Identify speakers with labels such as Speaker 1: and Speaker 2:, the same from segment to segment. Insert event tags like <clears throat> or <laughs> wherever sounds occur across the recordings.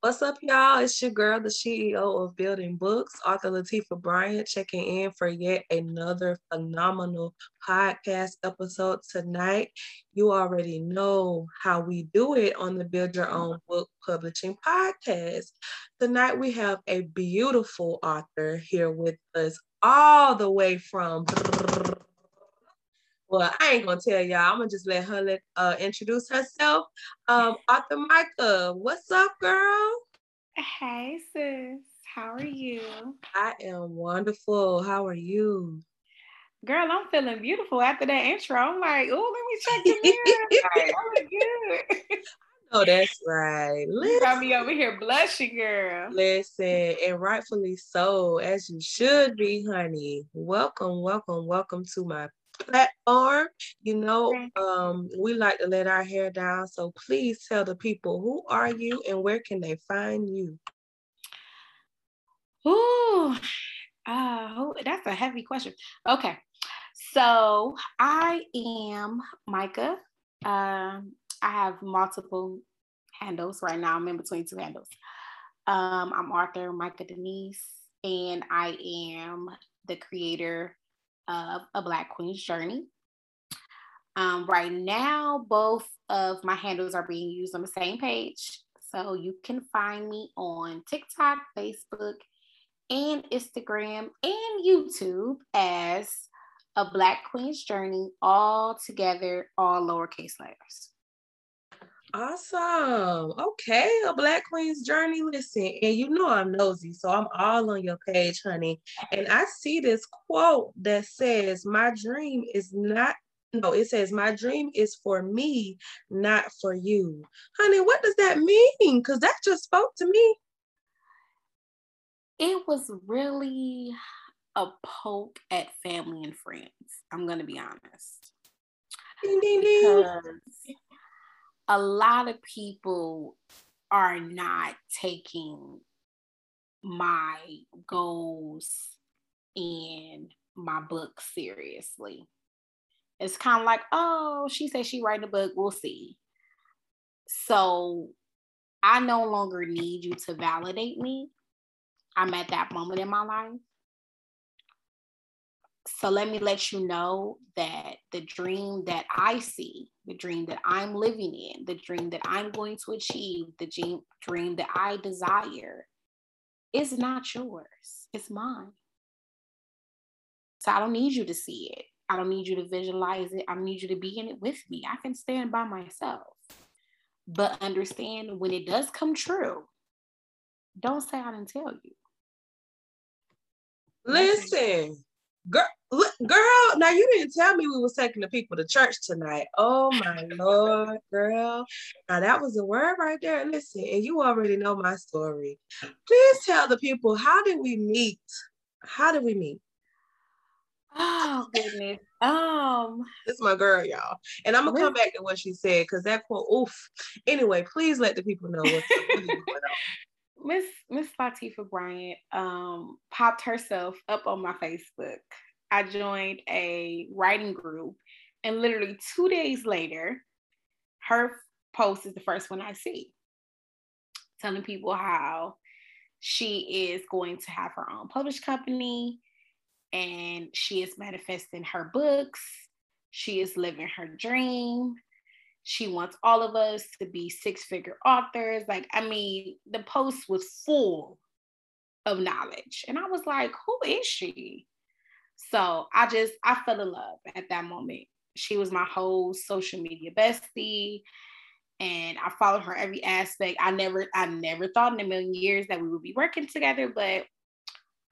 Speaker 1: What's up, y'all? It's your girl, the CEO of Building Books, author Lattifa Bryant, checking in for yet another phenomenal podcast episode tonight. You already know how we do it on the Build Your Own Book Publishing Podcast. Tonight, we have a beautiful author here with us, all the way from well, I ain't gonna tell y'all. I'm gonna just let her let, uh, introduce herself. Um, <laughs> Author Miika, what's up, girl?
Speaker 2: Hey, sis. How are you?
Speaker 1: I am wonderful. How are you?
Speaker 2: Girl, I'm feeling beautiful after that intro. I'm like, oh, let me check the mirror. like, <laughs> I look good.
Speaker 1: Oh, that's right.
Speaker 2: You got me over here blushing, girl.
Speaker 1: Listen, and rightfully so, as you should be, honey. Welcome, welcome, welcome to my platform. You know, um, we like to let our hair down. So please tell the people who are you and where can they find you?
Speaker 2: Ooh, uh, that's a heavy question. Okay. So I am Miika. Um, I have multiple handles right now. I'm in between two handles. Um, I'm Author Miika Denise, and I am the creator of A Black Queen's Journey. Um, right now, both of my handles are being used on the same page. So you can find me on TikTok, Facebook, and Instagram and YouTube as A Black Queen's Journey, all together, all lowercase letters.
Speaker 1: Awesome. Okay, a Black Queen's Journey. Listen, and you know I'm nosy, so I'm all on your page, honey. And I see this quote that says, My dream is not, no, it says, My dream is for me, not for you. Honey, what does that mean? Because that just spoke to me.
Speaker 2: It was really a poke at family and friends. I'm going to be honest. Ding, ding, ding. Because a lot of people are not taking my goals and my book seriously. It's kind of like, oh, she said she write a book, we'll see. So I no longer need you to validate me. I'm at that moment in my life. So let me let you know that the dream that I see, the dream that I'm living in, the dream that I'm going to achieve, the dream, that I desire is not yours, it's mine. So I don't need you to see it. I don't need you to visualize it. I don't need you to be in it with me. I can stand by myself. But understand when it does come true, don't say I didn't tell you.
Speaker 1: Listen, girl, girl. Now you didn't tell me we was taking the people to church tonight. Oh my lord, girl. Now that was a word right there. Listen, and you already know my story. Please tell the people how did we meet? How did we meet?
Speaker 2: Oh goodness. Um,
Speaker 1: this is my girl, y'all. And I'm gonna come back to what she said because that quote, oof. Anyway, please let the people know what's going on.
Speaker 2: Miss Miss Lattifa Bryant um, popped herself up on my Facebook. I joined a writing group, and literally two days later, her post is the first one I see, telling people how she is going to have her own published company and she is manifesting her books. She is living her dream. She wants all of us to be six figure authors. Like, I mean, the post was full of knowledge. And I was like, who is she? So I just, I fell in love at that moment. She was my whole social media bestie. And I followed her every aspect. I never, I never thought in a million years that we would be working together, but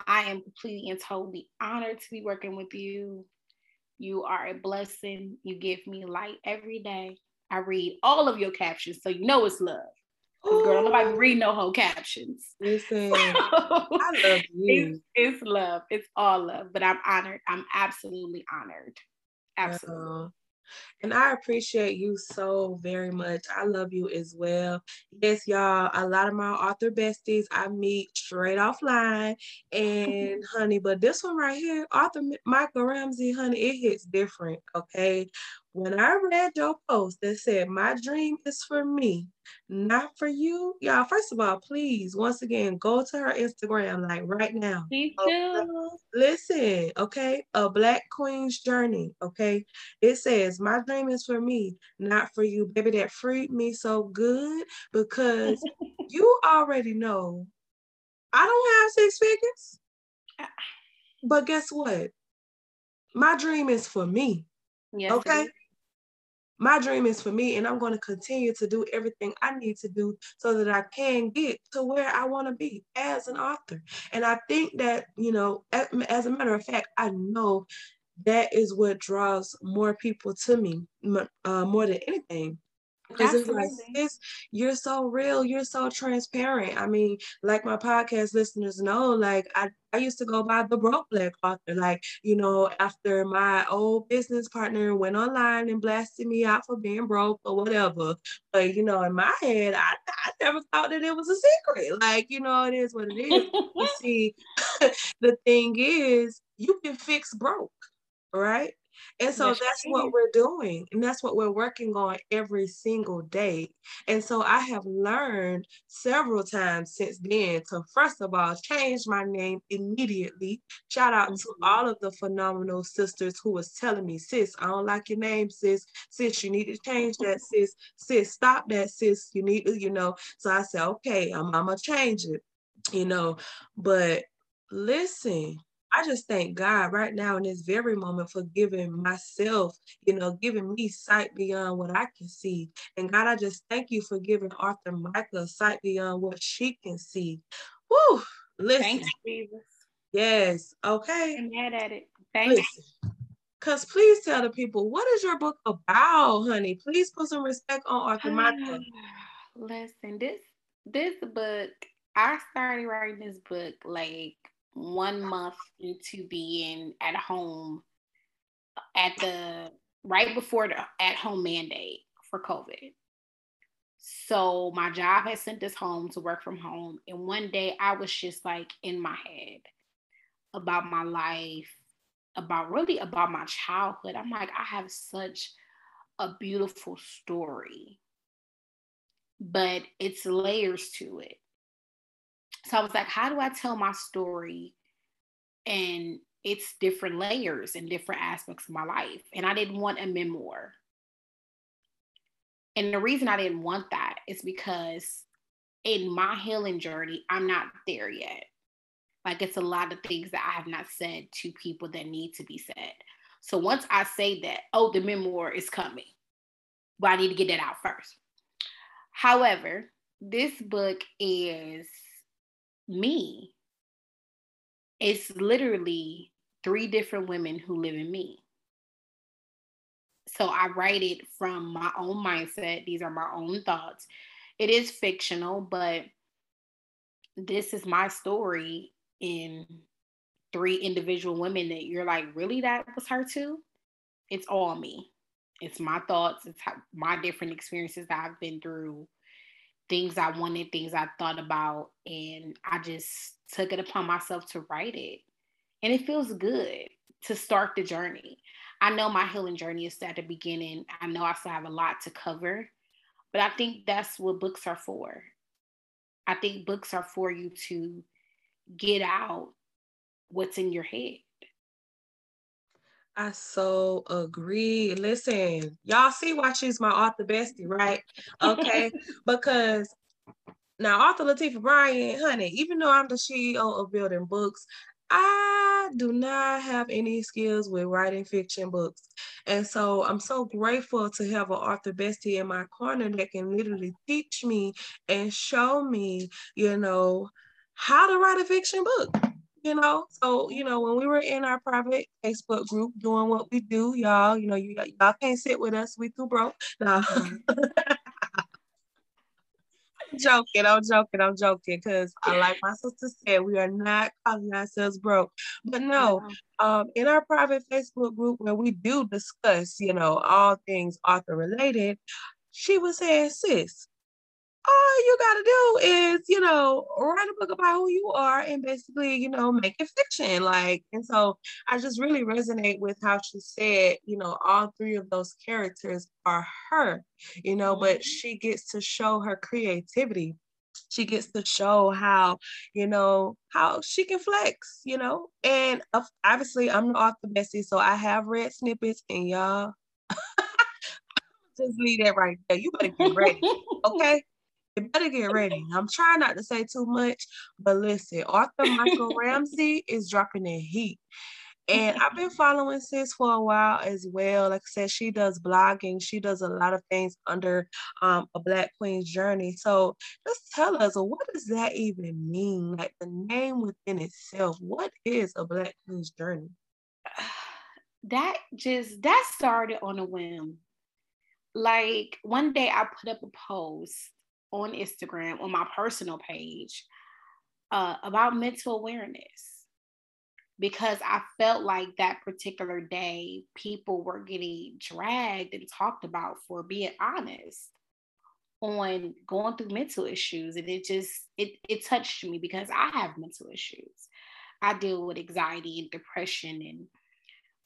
Speaker 2: I am completely and totally honored to be working with you. You are a blessing. You give me light every day. I read all of your captions, so you know it's love. Girl, nobody read no whole captions. <laughs>
Speaker 1: Listen, so, I love you.
Speaker 2: It's, it's, love. It's all love. But I'm honored. I'm absolutely honored. Absolutely. Uh,
Speaker 1: and I appreciate you so very much. I love you as well. Yes, y'all, a lot of my author besties I meet straight offline. And <laughs> honey, but this one right here, author Miika Ramsey, honey, it hits different. Okay. when I read your post that said, My dream is for me, not for you, y'all, first of all, please, once again, go to her Instagram like right now.
Speaker 2: Me too.
Speaker 1: Listen, okay, a Black Queen's Journey, okay? It says, My dream is for me, not for you. Baby, that freed me so good because <laughs> you already know I don't have six figures. Ah. But guess what? My dream is for me. Yes, okay my dream is for me and i'm going to continue to do everything i need to do so that i can get to where i want to be as an author. And i think that you know as, a matter of fact i know that is what draws more people to me uh, more than anything because it's like, sis, you're so real, you're so transparent. I mean, like my podcast listeners know, like I, I used to go by the broke black author. Like, you know, after my old business partner went online and blasted me out for being broke or whatever. But you know, in my head, I, I never thought that it was a secret. Like, you know, it is what it is. you <laughs> see, <laughs> the thing is, you can fix broke, right? And so that's, what we're doing. And that's what we're working on every single day. And so I have learned several times since then to, first of all, change my name immediately. Shout out mm-hmm. to all of the phenomenal sisters who was telling me, sis, I don't like your name, sis. Sis, you need to change that, <laughs> sis. Sis, stop that, sis. You need to, you know. So I said, okay, I'm, I'm going to change it, you know. But listen, I just thank God right now in this very moment for giving myself, you know, giving me sight beyond what I can see. And God, I just thank you for giving Author Miika sight beyond what she can see. Woo! Listen. Thanks, Jesus. Yes. Okay.
Speaker 2: I'm mad at it. Thanks. Listen.
Speaker 1: Cause please tell the people what is your book about, honey? Please put some respect on Author Miika.
Speaker 2: Listen, this this book, I started writing this book like one month into being at home at the right before the at home mandate for COVID. So my job had sent us home to work from home. And one day I was just like in my head about my life, about really about my childhood. I'm like, I have such a beautiful story, but it's layers to it. So I was like, how do I tell my story? And it's different layers and different aspects of my life. And I didn't want a memoir. And the reason I didn't want that is because in my healing journey, I'm not there yet. Like it's a lot of things that I have not said to people that need to be said. So once I say that, oh, the memoir is coming, but I need to get that out first. However, this book is me. It's literally three different women who live in me. So I write it from my own mindset. These are my own thoughts. It is fictional, but this is my story in three individual women that you're like, really, that was her too? It's all me. It's my thoughts, it's my different experiences that I've been through, things I wanted, things I thought about, and I just took it upon myself to write it. And it feels good to start the journey. I know my healing journey is at the beginning. I know I still have a lot to cover, but I think that's what books are for. I think books are for you to get out what's in your head.
Speaker 1: I so agree. Listen, y'all see why she's my author bestie, right? Okay, <laughs> because now author Lattifa Bryant, honey, even though I'm the CEO of Building Books, I do not have any skills with writing fiction books. And so I'm so grateful to have an author bestie in my corner that can literally teach me and show me, you know, how to write a fiction book you know? So you know when we were in our private facebook group doing what we do y'all you know you y'all can't sit with us. We too broke. No <laughs> mm-hmm. joking i'm joking i'm joking because i like my sister said we are not calling ourselves broke. But no um in our private facebook group where we do discuss you know all things author related she was saying sis all you got to do is, you know, write a book about who you are and basically, you know, make it fiction. Like, and so I just really resonate with how she said, you know, all three of those characters are her, you know, mm-hmm. but she gets to show her creativity. She gets to show how, you know, how she can flex, you know, and obviously I'm the author bestie, so I have read snippets, and y'all <laughs> just leave that right there. You better get ready, <laughs> okay? You better get ready. I'm trying not to say too much, but listen, Author Miika <laughs> Ramsey is dropping the heat. And <laughs> I've been following sis for a while as well. Like I said, she does blogging. She does a lot of things under um, a Black Queen's journey. So just tell us, what does that even mean? Like the name within itself. What is a Black Queen's journey? <sighs>
Speaker 2: That just that started on a whim. Like one day I put up a post on Instagram on my personal page uh, about mental awareness because I felt like that particular day people were getting dragged and talked about for being honest on going through mental issues and it just it it touched me because I have mental issues. I deal with anxiety and depression and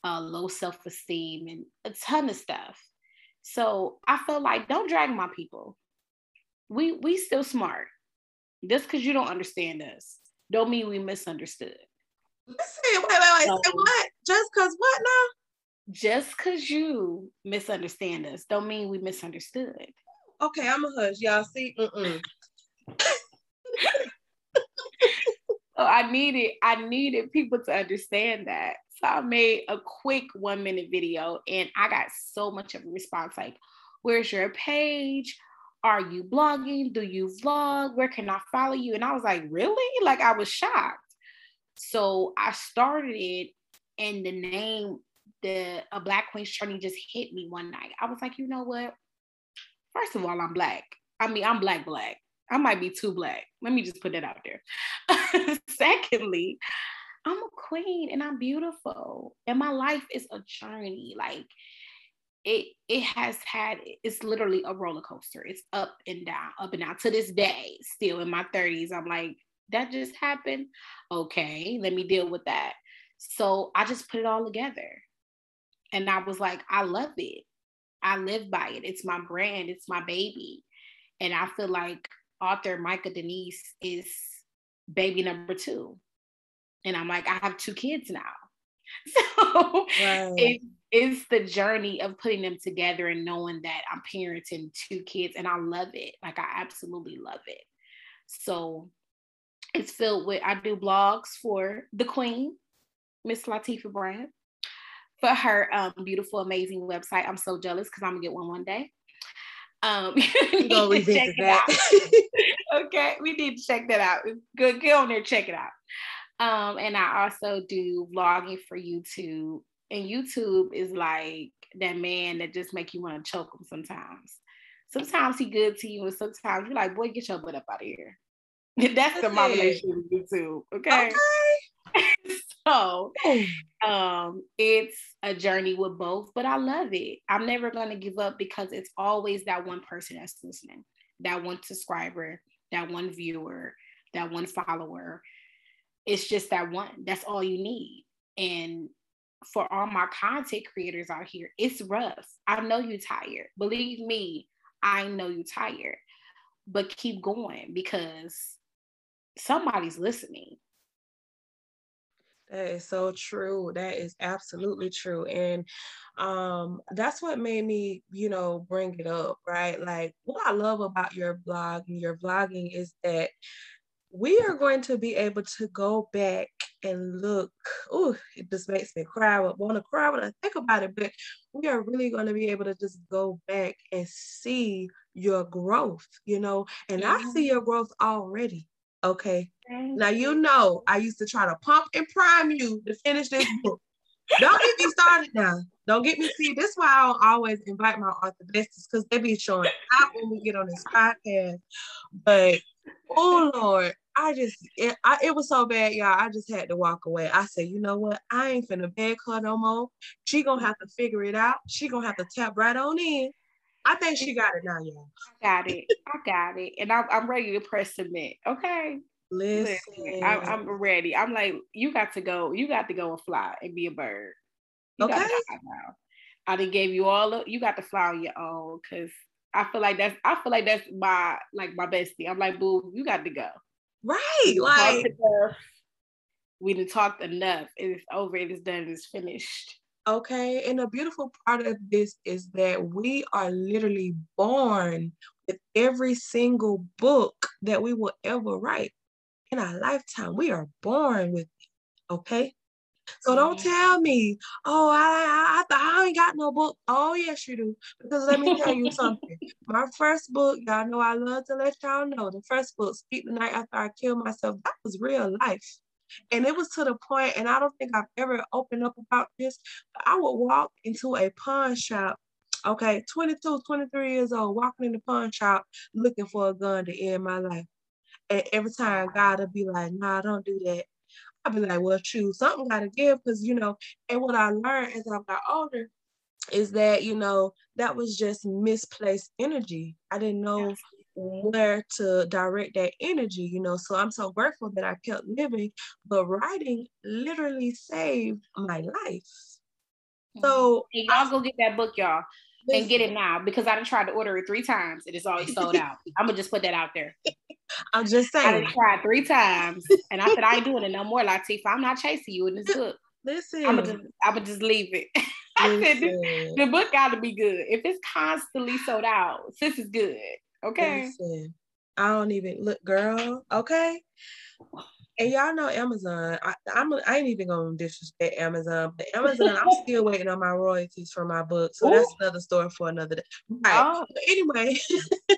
Speaker 2: uh, low self-esteem and a ton of stuff. So I felt like don't drag my people we we still smart. Just because you don't understand us, don't mean we misunderstood.
Speaker 1: Listen, wait, wait, wait. So, Say what? Just because what now?
Speaker 2: Just because you misunderstand us, don't mean we misunderstood.
Speaker 1: Okay, I'm a hush, y'all. See, mm
Speaker 2: so I needed, I needed people to understand that. So I made a quick one minute video, and I got so much of a response. Like, where's your page? Are you blogging? Do you vlog? Where can I follow you? And I was like, Really? Like, I was shocked. So I started it, and the name, the a Black Queen's Journey just hit me one night. I was like, You know what? First of all, I'm Black. I mean, I'm Black, Black. I might be too Black. Let me just put that out there. <laughs> Secondly, I'm a queen and I'm beautiful. And my life is a journey. Like it it has had it's literally a roller coaster. It's up and down, up and down. To this day, still in my 30s, I'm like, that just happened. Okay, let me deal with that. So I just put it all together. And I was like, I love it. I live by it. It's my brand, it's my baby. And I feel like author Miika Denise is baby number two. And I'm like, I have two kids now. <laughs> So right. it, it's the journey of putting them together and knowing that I'm parenting two kids and I love it. Like I absolutely love it. So it's filled with I do blogs for the Queen, Miss Lattifa Bryant, for her um, beautiful, amazing website. I'm so jealous because I'm gonna get one one day. Um, <laughs> you go check it out. <laughs> okay, we need to check that out. Good, get on there, check it out. Um, and I also do vlogging for YouTube and YouTube is like that man that just make you want to choke him sometimes. Sometimes he good to you, and sometimes you're like, boy, get your butt up out of here. <laughs> That's the my relationship with YouTube. Okay. okay. <laughs> so um it's a journey with both, but I love it. I'm never gonna give up because it's always that one person that's listening, that one subscriber, that one viewer, that one follower. It's just that one. That's all you need. And for all my content creators out here, it's rough. I know you're tired. Believe me, I know you're tired. But keep going because somebody's listening.
Speaker 1: That is so true. That is absolutely true. And um that's what made me, you know, bring it up, right? Like what I love about your blog and your vlogging is that we are going to be able to go back and look. Oh, it just makes me cry. I want to cry when I think about it, but we are really going to be able to just go back and see your growth, you know. And I see your growth already. Okay. Now you know I used to try to pump and prime you to finish this book. Don't get me started now. Don't get me see. This is why I don't always invite my author besties because they be showing out when we get on this podcast. But oh Lord, I just it, I, it was so bad, y'all. I just had to walk away. I said, you know what? I ain't finna beg her no more. She gonna have to figure it out. She gonna have to tap right on in I think she got it now, y'all.
Speaker 2: I got it. I got it. And I'm, I'm ready to press submit. Okay.
Speaker 1: Listen,
Speaker 2: Listen I, I'm ready. I'm like, you got to go. You got to go and fly and be a bird. You
Speaker 1: okay.
Speaker 2: I done gave you all of, you got to fly on your own because I feel like that's I feel like that's my like my bestie. I'm like, boo, you got to go.
Speaker 1: Right. Like
Speaker 2: we done talked enough. It's over, it is done, it's finished.
Speaker 1: Okay. And the beautiful part of this is that we are literally born with every single book that we will ever write in our lifetime. We are born with it. Okay. So don't tell me, oh, I, I, I, I ain't got no book. Oh, yes, you do. Because let me tell you something. My first book, y'all know I love to let y'all know. The first book, Speak the Night After I Killed Myself, that was real life. And it was to the point, and I don't think I've ever opened up about this, but I would walk into a pawn shop, okay, 22, 23 years old, walking in the pawn shop looking for a gun to end my life. And every time God would be like, nah, don't do that. I'd be like, well, choose something gotta give, because you know, and what I learned as I got older is that, you know, that was just misplaced energy. I didn't know where to direct that energy, you know. So I'm so grateful that I kept living, but writing literally saved my life. Mm-hmm. So
Speaker 2: hey, y'all go get that book, y'all, and get it now because I done tried to order it three times. It is always sold out. <laughs> I'm gonna just put that out there.
Speaker 1: I'm just saying.
Speaker 2: I tried three times, and I said I ain't doing it no more, Lattifa. I'm not chasing you in this book.
Speaker 1: Listen,
Speaker 2: I'm gonna just, just leave it. <laughs> I said the book got to be good. If it's constantly sold out, this is good. Okay. Listen,
Speaker 1: I don't even look, girl. Okay. And y'all know Amazon. I, I'm I ain't even gonna disrespect Amazon, but Amazon, I'm <laughs> still waiting on my royalties for my book. So Ooh. that's another story for another day. Right. Oh. But anyway. <laughs>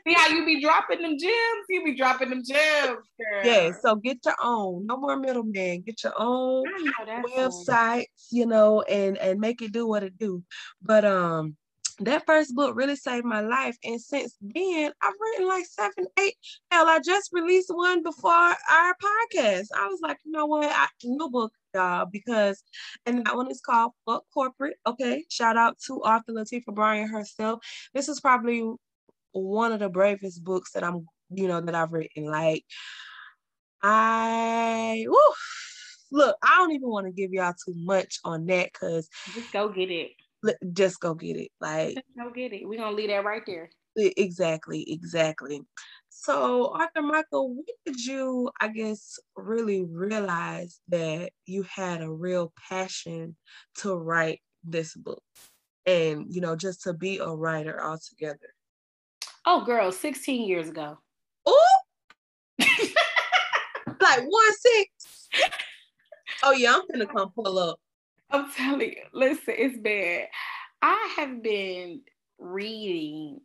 Speaker 2: See how you be dropping them gems? You be dropping them gems. Girl.
Speaker 1: Yeah, so get your own. No more middleman. Get your own websites, you know, and and make it do what it do. But um that first book really saved my life. And since then, I've written like seven, eight. Hell, I just released one before our podcast. I was like, you know what? I, new book, y'all, because, and that one is called Fuck Corporate. Okay. Shout out to author Lattifa Bryan herself. This is probably one of the bravest books that I'm, you know, that I've written. Like, I, woo, look, I don't even want to give y'all too much on that because
Speaker 2: just go get it
Speaker 1: just go get it. Like
Speaker 2: go get it. We're gonna leave that right there.
Speaker 1: Exactly, exactly. So Author Miika, when did you, I guess, really realize that you had a real passion to write this book? And you know, just to be a writer altogether.
Speaker 2: Oh girl, 16 years ago.
Speaker 1: Oh <laughs> like one six. Oh yeah, I'm gonna come pull up.
Speaker 2: I'm telling you, listen, it's bad. I have been reading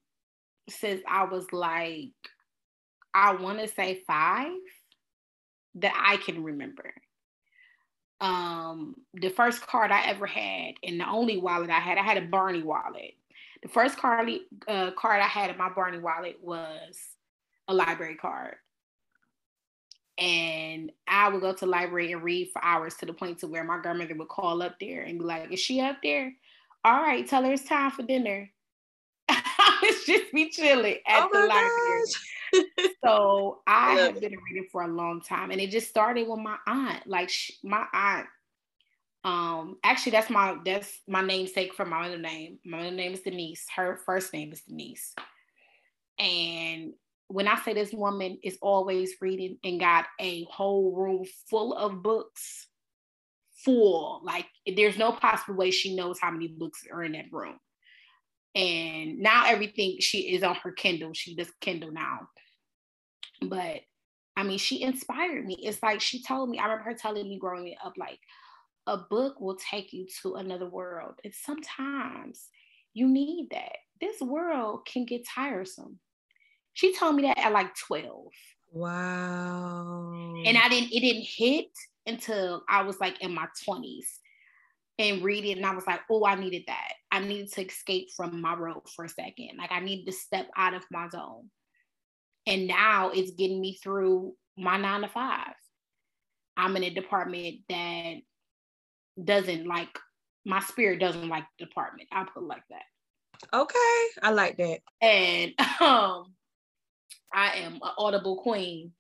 Speaker 2: since I was like, I want to say five that I can remember. Um, the first card I ever had, and the only wallet I had, I had a Barney wallet. The first card, uh, card I had in my Barney wallet was a library card and I would go to the library and read for hours to the point to where my grandmother would call up there and be like, "Is she up there? All right, tell her it's time for dinner." <laughs> I was just be chilling at oh the library. <laughs> so I have been reading for a long time, and it just started with my aunt. Like she, my aunt, um, actually that's my that's my namesake for my other name. My middle name is Denise. Her first name is Denise, and when I say this woman is always reading and got a whole room full of books, full, like there's no possible way she knows how many books are in that room. And now everything she is on her Kindle. She does Kindle now. But I mean, she inspired me. It's like she told me, I remember her telling me growing up, like, a book will take you to another world. And sometimes you need that. This world can get tiresome she told me that at like 12.
Speaker 1: Wow.
Speaker 2: And I didn't, it didn't hit until I was like in my 20s and read it. And I was like, oh, I needed that. I needed to escape from my road for a second. Like I needed to step out of my zone. And now it's getting me through my nine to five. I'm in a department that doesn't like my spirit doesn't like the department. I'll put it like that.
Speaker 1: Okay, I like that.
Speaker 2: And <laughs> um, I am an audible queen.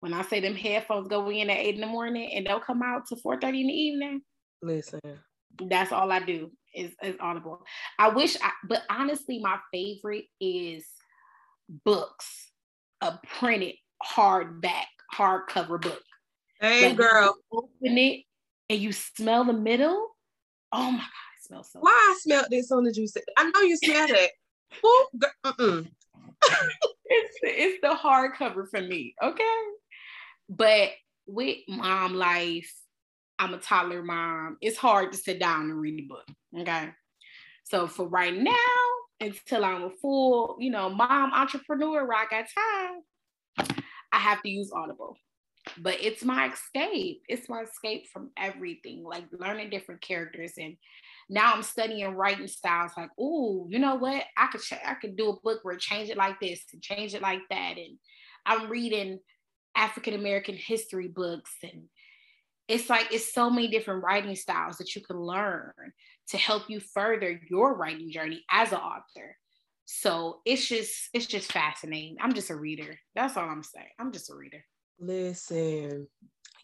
Speaker 2: When I say them headphones go in at eight in the morning and they'll come out to 4 30 in the evening.
Speaker 1: Listen.
Speaker 2: That's all I do is, is audible. I wish I but honestly, my favorite is books, a printed hardback, hardcover book.
Speaker 1: Hey like girl.
Speaker 2: open it and you smell the middle. Oh my god, it smells so
Speaker 1: Why I smelled this on the juice? I know you smelled it. <laughs>
Speaker 2: it's it's the hardcover for me, okay? But with mom life, I'm a toddler mom. It's hard to sit down and read a book. Okay. So for right now, until I'm a full, you know, mom entrepreneur where I got time, I have to use Audible. But it's my escape. It's my escape from everything, like learning different characters. And now I'm studying writing styles. Like, oh, you know what? I could ch- I could do a book where change it like this and change it like that. And I'm reading African American history books and it's like it's so many different writing styles that you can learn to help you further your writing journey as an author so it's just it's just fascinating i'm just a reader that's all i'm saying i'm just a reader
Speaker 1: listen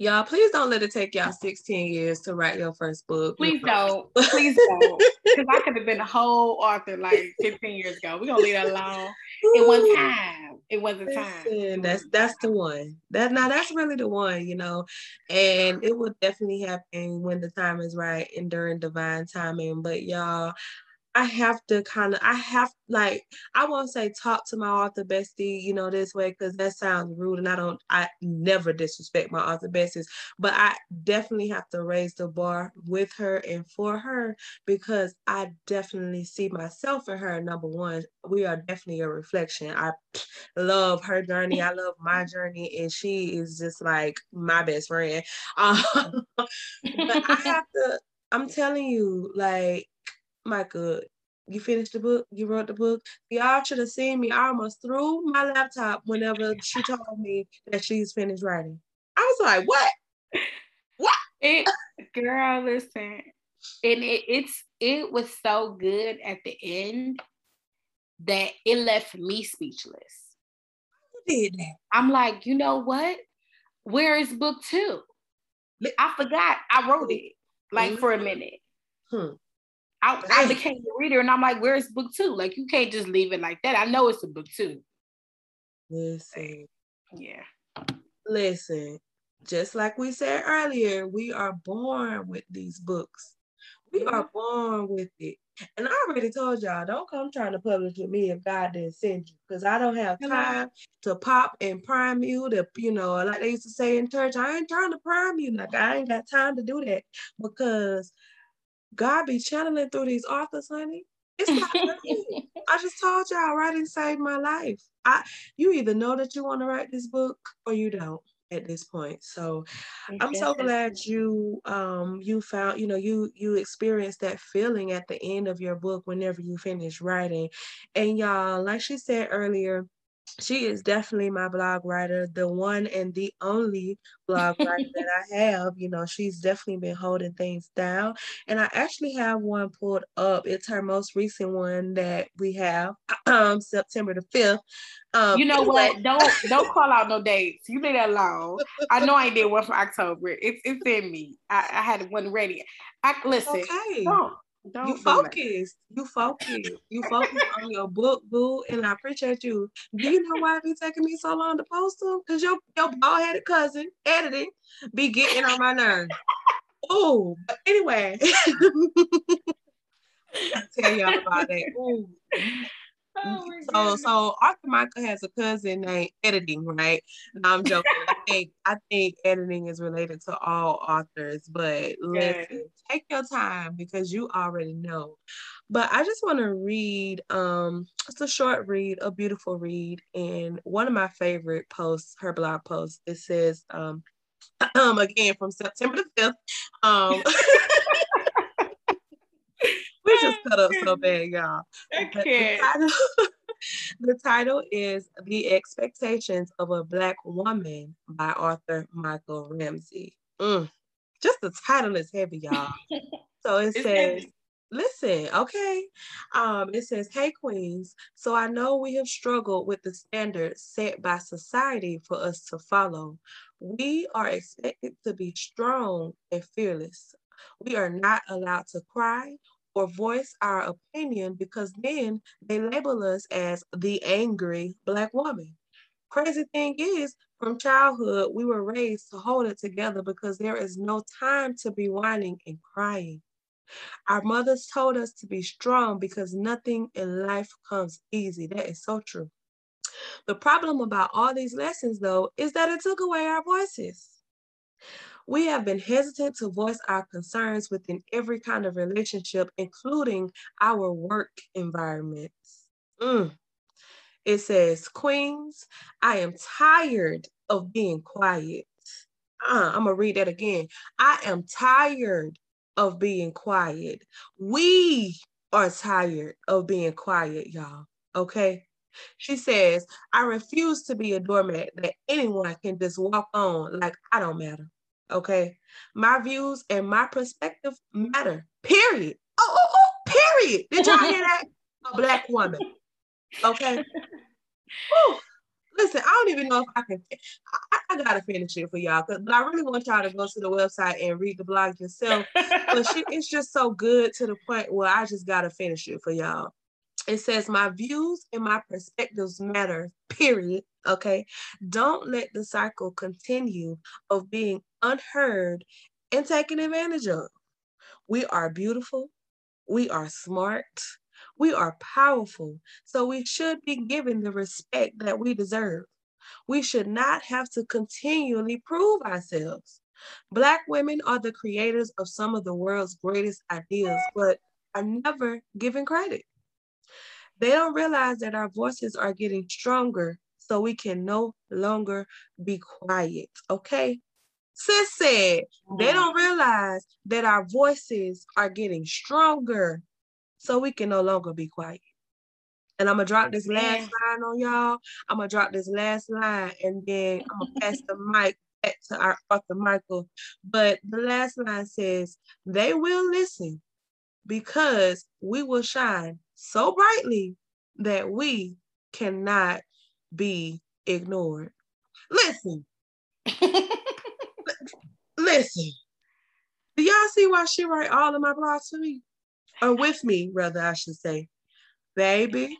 Speaker 1: Y'all, please don't let it take y'all 16 years to write your first book.
Speaker 2: Please don't. Please don't. Because I could have been a whole author like 15 years ago. We're gonna leave that alone. It was time. It wasn't time.
Speaker 1: That's that's the one. That now that's really the one, you know. And it will definitely happen when the time is right and during divine timing. But y'all, I have to kind of, I have like, I won't say talk to my author bestie, you know, this way, because that sounds rude. And I don't, I never disrespect my author besties, but I definitely have to raise the bar with her and for her because I definitely see myself in her. Number one, we are definitely a reflection. I <sniffs> love her journey. I love my journey. And she is just like my best friend. <laughs> Um, but I <laughs> have to, I'm telling you, like, Miika, you finished the book, you wrote the book. Y'all should have seen me. I almost threw my laptop whenever she <laughs> told me that she's finished writing. I was like, what? What?
Speaker 2: It, girl, listen. And it, it's it was so good at the end that it left me speechless.
Speaker 1: did that?
Speaker 2: I'm like, you know what? Where is book two? I forgot I wrote it like for a minute. Hmm. I, I became a reader and I'm like, where's book two? Like, you can't just leave it like that. I know it's a book two.
Speaker 1: Listen.
Speaker 2: Yeah.
Speaker 1: Listen, just like we said earlier, we are born with these books. We mm-hmm. are born with it. And I already told y'all, don't come trying to publish with me if God didn't send you, because I don't have time to pop and prime you. To you know, like they used to say in church, I ain't trying to prime you. Like I ain't got time to do that because God be channeling through these authors, honey. It's not <laughs> I just told y'all writing saved my life. I you either know that you want to write this book or you don't at this point. So I'm so glad you um you found, you know, you you experienced that feeling at the end of your book whenever you finish writing. And y'all, like she said earlier, she is definitely my blog writer, the one and the only blog writer that I <laughs> have. You know, she's definitely been holding things down. And I actually have one pulled up. It's her most recent one that we have, <clears throat> um, September the 5th.
Speaker 2: Um, you know anyway. what? <laughs> Don't don't call out no dates. You leave that alone. I know I did one for October. It's it's in me. I, I had one ready. I listen. Okay. Don't
Speaker 1: don't you focus. You focus. You focus on your book, boo. And I appreciate you. Do you know why it be taking me so long to post them? Because your your bald headed cousin editing be getting on my nerves. oh, but anyway. <laughs> I'll tell y'all about that. Ooh. Oh so so Author Miika has a cousin named editing, right? No, I'm joking. I <laughs> think I think editing is related to all authors, but listen, take your time because you already know. But I just want to read um it's a short read, a beautiful read, and one of my favorite posts, her blog post, it says um um <clears throat> again from September the 5th. Um <laughs> cut up so <laughs> bad, y'all. I can't. The title, <laughs> the title is The Expectations of a Black Woman by Author Miika Ramsey. Mm. Just the title is heavy, y'all. <laughs> So it it's says, heavy. listen, okay. Um, it says, Hey Queens, so I know we have struggled with the standards set by society for us to follow. We are expected to be strong and fearless. We are not allowed to cry or voice our opinion because then they label us as the angry Black woman. Crazy thing is, from childhood, we were raised to hold it together because there is no time to be whining and crying. Our mothers told us to be strong because nothing in life comes easy. That is so true. The problem about all these lessons, though, is that it took away our voices. We have been hesitant to voice our concerns within every kind of relationship, including our work environments. Mm. It says, Queens, I am tired of being quiet. Uh, I'm going to read that again. I am tired of being quiet. We are tired of being quiet, y'all. Okay. She says, I refuse to be a doormat that anyone can just walk on like I don't matter. Okay. My views and my perspective matter. Period. Oh, oh, oh period. Did y'all hear that? A black woman. Okay. <laughs> Whew. Listen, I don't even know if I can. I, I gotta finish it for y'all, cause but I really want y'all to go to the website and read the blog yourself. but she, it's just so good to the point where I just gotta finish it for y'all. It says, My views and my perspectives matter, period. Okay. Don't let the cycle continue of being unheard and taken advantage of. We are beautiful. We are smart. We are powerful, so we should be given the respect that we deserve. We should not have to continually prove ourselves. Black women are the creators of some of the world's greatest ideas, but are never given credit. They don't realize that our voices are getting stronger, so we can no longer be quiet, okay? Sis said they mm. don't realize that our voices are getting stronger, so we can no longer be quiet. And I'm gonna drop this last line on y'all. I'm gonna drop this last line and then I'm gonna pass the mic back to our author Miika. But the last line says, they will listen because we will shine so brightly that we cannot be ignored. Listen. <laughs> listen. Do y'all see why she write all of my blogs for me? or with me, rather, I should say. Baby,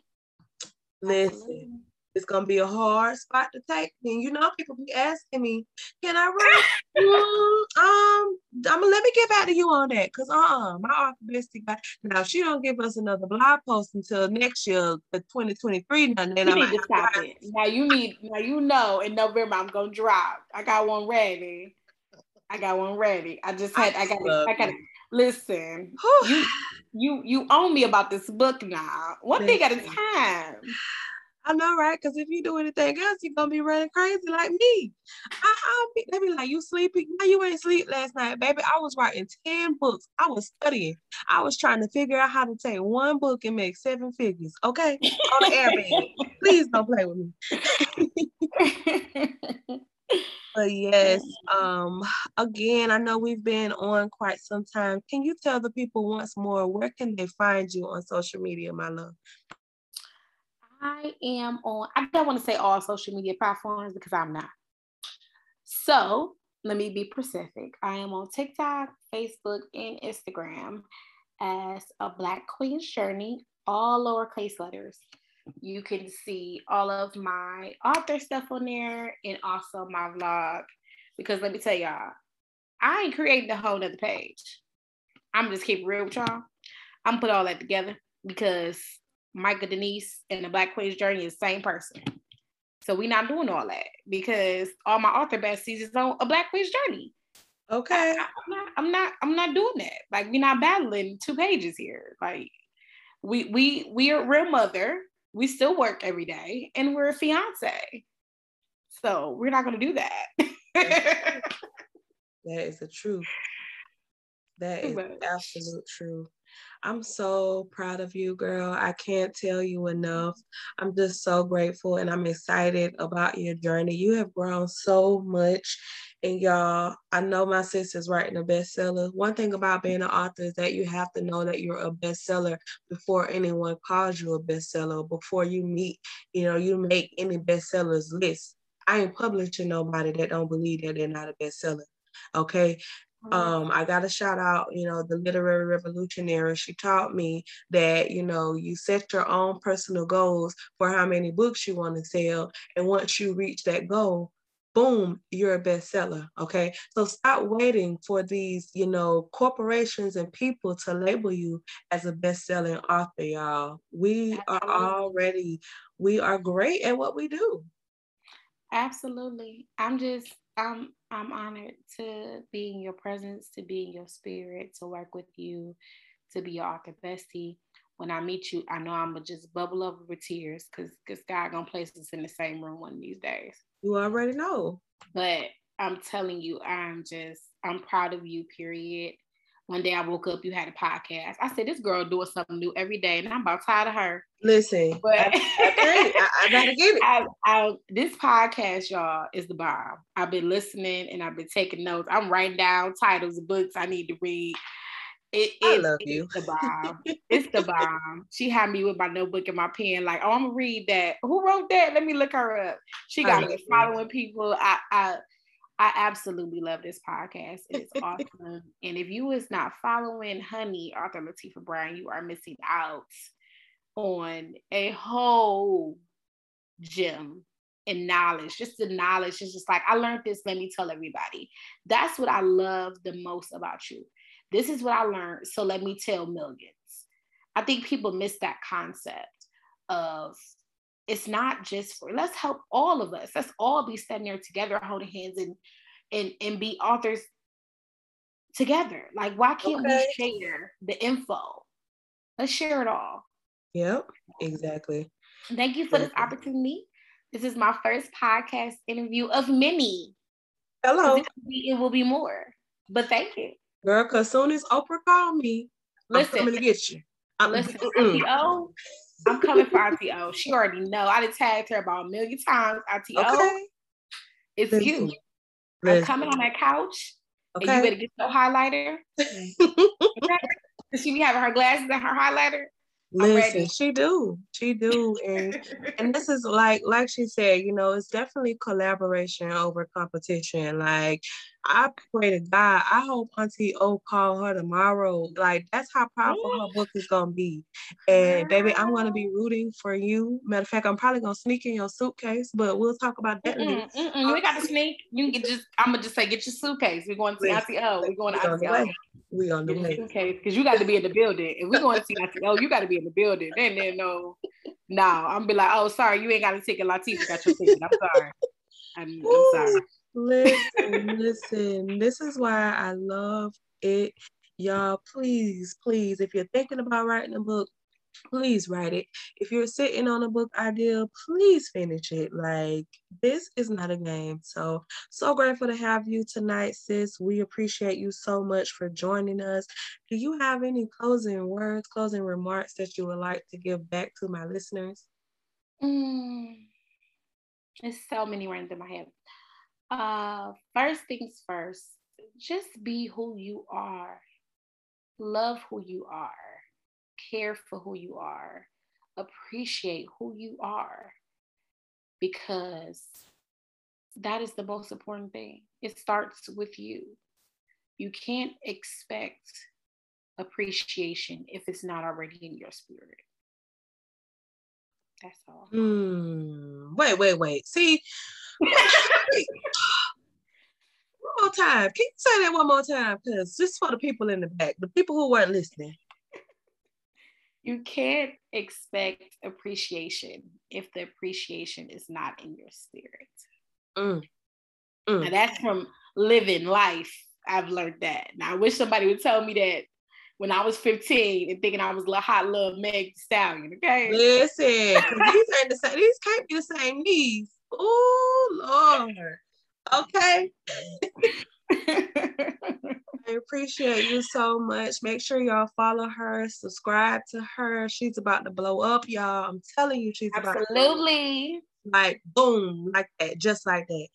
Speaker 1: listen, it's gonna be a hard spot to take. And you know, people be asking me, can I run? <laughs> mm, um, I'm gonna let me get back to you on that. Cause uh-uh, my optimistic guy. Now she don't give us another blog post until next year, the 2023. Then
Speaker 2: you I'm need to stop it. Now you need now you know in November I'm gonna drop. I got one ready. I got one ready. I just had I, I got I got listen. you you you own me about this book now. One thing at a time.
Speaker 1: I know, right? Because if you do anything else, you're gonna be running crazy like me. I, I'll be, they be like, "You sleeping? No, you ain't sleep last night, baby. I was writing ten books. I was studying. I was trying to figure out how to take one book and make seven figures. Okay, on the airbag. <laughs> Please don't play with me. <laughs> But yes, um, again, I know we've been on quite some time. Can you tell the people once more where can they find you on social media, my love?
Speaker 2: I am on, I don't want to say all social media platforms because I'm not. So let me be specific. I am on TikTok, Facebook, and Instagram as a Black Queen's Journey, all lowercase letters you can see all of my author stuff on there and also my vlog. Because let me tell y'all, I ain't creating a whole nother page. I'm just keep real with y'all. I'm put all that together because Miika Denise and the Black Queen's Journey is the same person. So we're not doing all that because all my author besties is on a Black Queen's Journey.
Speaker 1: Okay.
Speaker 2: I, am not, I'm not, I'm not doing that. Like we're not battling two pages here. Like we we we are real mother we still work every day and we're a fiance. So we're not going to do that. <laughs>
Speaker 1: that is the truth. That is absolute truth. I'm so proud of you, girl. I can't tell you enough. I'm just so grateful and I'm excited about your journey. You have grown so much. And y'all, I know my sister's writing a bestseller. One thing about being an author is that you have to know that you're a bestseller before anyone calls you a bestseller, before you meet, you know, you make any bestsellers list. I ain't publishing nobody that don't believe that they're not a bestseller. Okay. Um, I got to shout out, you know, the literary revolutionary. She taught me that, you know, you set your own personal goals for how many books you want to sell. And once you reach that goal, boom, you're a bestseller. Okay. So stop waiting for these, you know, corporations and people to label you as a best-selling author, y'all. We are already, we are great at what we do.
Speaker 2: Absolutely. I'm just I'm I'm honored to be in your presence, to be in your spirit, to work with you, to be your author bestie. When I meet you, I know I'm gonna just bubble over with tears because because God gonna place us in the same room one of these days.
Speaker 1: You already know.
Speaker 2: But I'm telling you, I'm just I'm proud of you. Period. One day I woke up, you had a podcast. I said, this girl doing something new every day, and I'm about tired of her.
Speaker 1: Listen, but I, I, I, gotta get it. <laughs>
Speaker 2: I, I, this podcast, y'all, is the bomb. I've been listening and I've been taking notes. I'm writing down titles of books I need to read.
Speaker 1: It, I love you.
Speaker 2: the bomb. <laughs> it's the bomb. She had me with my notebook and my pen, like, oh, I'm gonna read that. Who wrote that? Let me look her up. She got me following people. I, I I absolutely love this podcast. It's <laughs> awesome. and if you is not following Honey, Author Lattifa Bryant, you are missing out on a whole gem and knowledge. Just the knowledge is just like, I learned this, let me tell everybody. That's what I love the most about you. This is what I learned, so let me tell millions. I think people miss that concept of it's not just for let's help all of us. Let's all be standing there together holding hands and and and be authors together. Like why can't okay. we share the info? Let's share it all.
Speaker 1: Yep exactly.
Speaker 2: Thank you for this opportunity. This is my first podcast interview of many.
Speaker 1: Hello.
Speaker 2: It will, be, it will be more but thank you.
Speaker 1: Girl because soon as oprah called me listen. i'm to get you.
Speaker 2: I'm, listen ITO, I'm coming for ITO. She already know. I done tagged her about a million times. ITO, okay. it's Listen. you. Listen. I'm coming on that couch. Okay. And you better get your highlighter. <laughs> She be having her glasses and her highlighter?
Speaker 1: Listen, she do, she do, and <laughs> and this is like like she said, you know, it's definitely collaboration over competition. Like I pray to God, I hope Auntie O call her tomorrow. Like that's how powerful her book is gonna be. And baby, I'm gonna be rooting for you. Matter of fact, I'm probably gonna sneak in your suitcase, but we'll talk about that.
Speaker 2: Mm-mm, mm-mm, ain't got to sneak. You can just. I'm gonna just say, get your suitcase. We're going to Auntie O. We're going to Auntie O.
Speaker 1: We on the way.
Speaker 2: Suitcase because you got to be in the building. If we're going to see Auntie O, you got to be in the building. Then, then no, no. I'm be like, oh, sorry, you ain't got a ticket. Lattifa got your ticket. I'm sorry. I'm, I'm sorry.
Speaker 1: Listen, listen. This is why I love it. Y'all, please, please, if you're thinking about writing a book, please write it. If you're sitting on a book idea, please finish it. Like, this is not a game. So, so grateful to have you tonight, sis. We appreciate you so much for joining us. Do you have any closing words, closing remarks that you would like to give back to my listeners?
Speaker 2: Mm, there's so many words in my head. Uh, first things first, just be who you are. Love who you are. Care for who you are. Appreciate who you are. Because that is the most important thing. It starts with you. You can't expect appreciation if it's not already in your spirit. That's all.
Speaker 1: Mm, wait, wait, wait. See, one more time. Can you say that one more time? Because just for the people in the back, the people who weren't listening.
Speaker 2: You can't expect appreciation if the appreciation is not in your spirit. Mm. Mm. And that's from living life. I've learned that. Now I wish somebody would tell me that when I was 15 and thinking I was a hot little Meg Stallion. Okay.
Speaker 1: Listen, these ain't the same. These can't be the same knees. Oh Lord. Okay. <laughs> I appreciate you so much. Make sure y'all follow her, subscribe to her. She's about to blow up, y'all. I'm telling you, she's
Speaker 2: absolutely
Speaker 1: like boom, like that, just like that.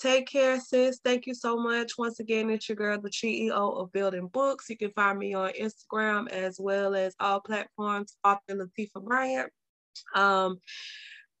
Speaker 1: Take care, sis. Thank you so much. Once again, it's your girl, the CEO of Building Books. You can find me on Instagram as well as all platforms, author Lattifa Bryant. Um,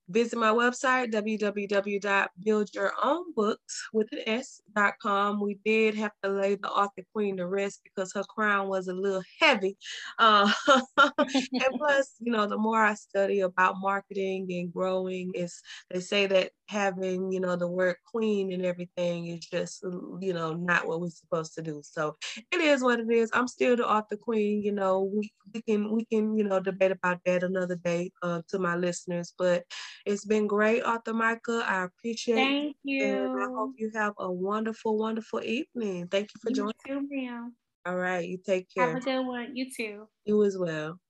Speaker 1: Visit my website, www.buildyourownbooks.com. We did have to lay the author queen to rest because her crown was a little heavy. Uh, <laughs> and plus, you know, the more I study about marketing and growing, is they say that having, you know, the word queen and everything is just, you know, not what we're supposed to do. So it is what it is. I'm still the author queen. You know, we, we can we can you know debate about that another day uh, to my listeners, but it's been great, Author Miika. I appreciate it.
Speaker 2: Thank you.
Speaker 1: And I hope you have a wonderful, wonderful evening. Thank you for
Speaker 2: you
Speaker 1: joining.
Speaker 2: Too, ma'am.
Speaker 1: All right. You take care.
Speaker 2: Have a good one. You too.
Speaker 1: You as well.